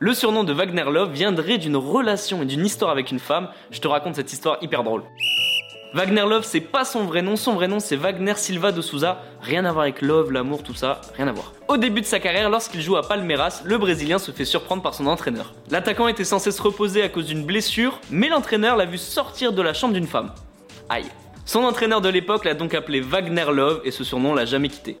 Le surnom de Wagner Love viendrait d'une relation et d'une histoire avec une femme. Je te raconte cette histoire hyper drôle. Wagner Love, c'est pas son vrai nom, son vrai nom c'est Wagner Silva de Souza. Rien à voir avec Love, l'amour, tout ça, rien à voir. Au début de sa carrière, lorsqu'il joue à Palmeiras, le Brésilien se fait surprendre par son entraîneur. L'attaquant était censé se reposer à cause d'une blessure, mais l'entraîneur l'a vu sortir de la chambre d'une femme. Aïe. Son entraîneur de l'époque l'a donc appelé Wagner Love et ce surnom l'a jamais quitté.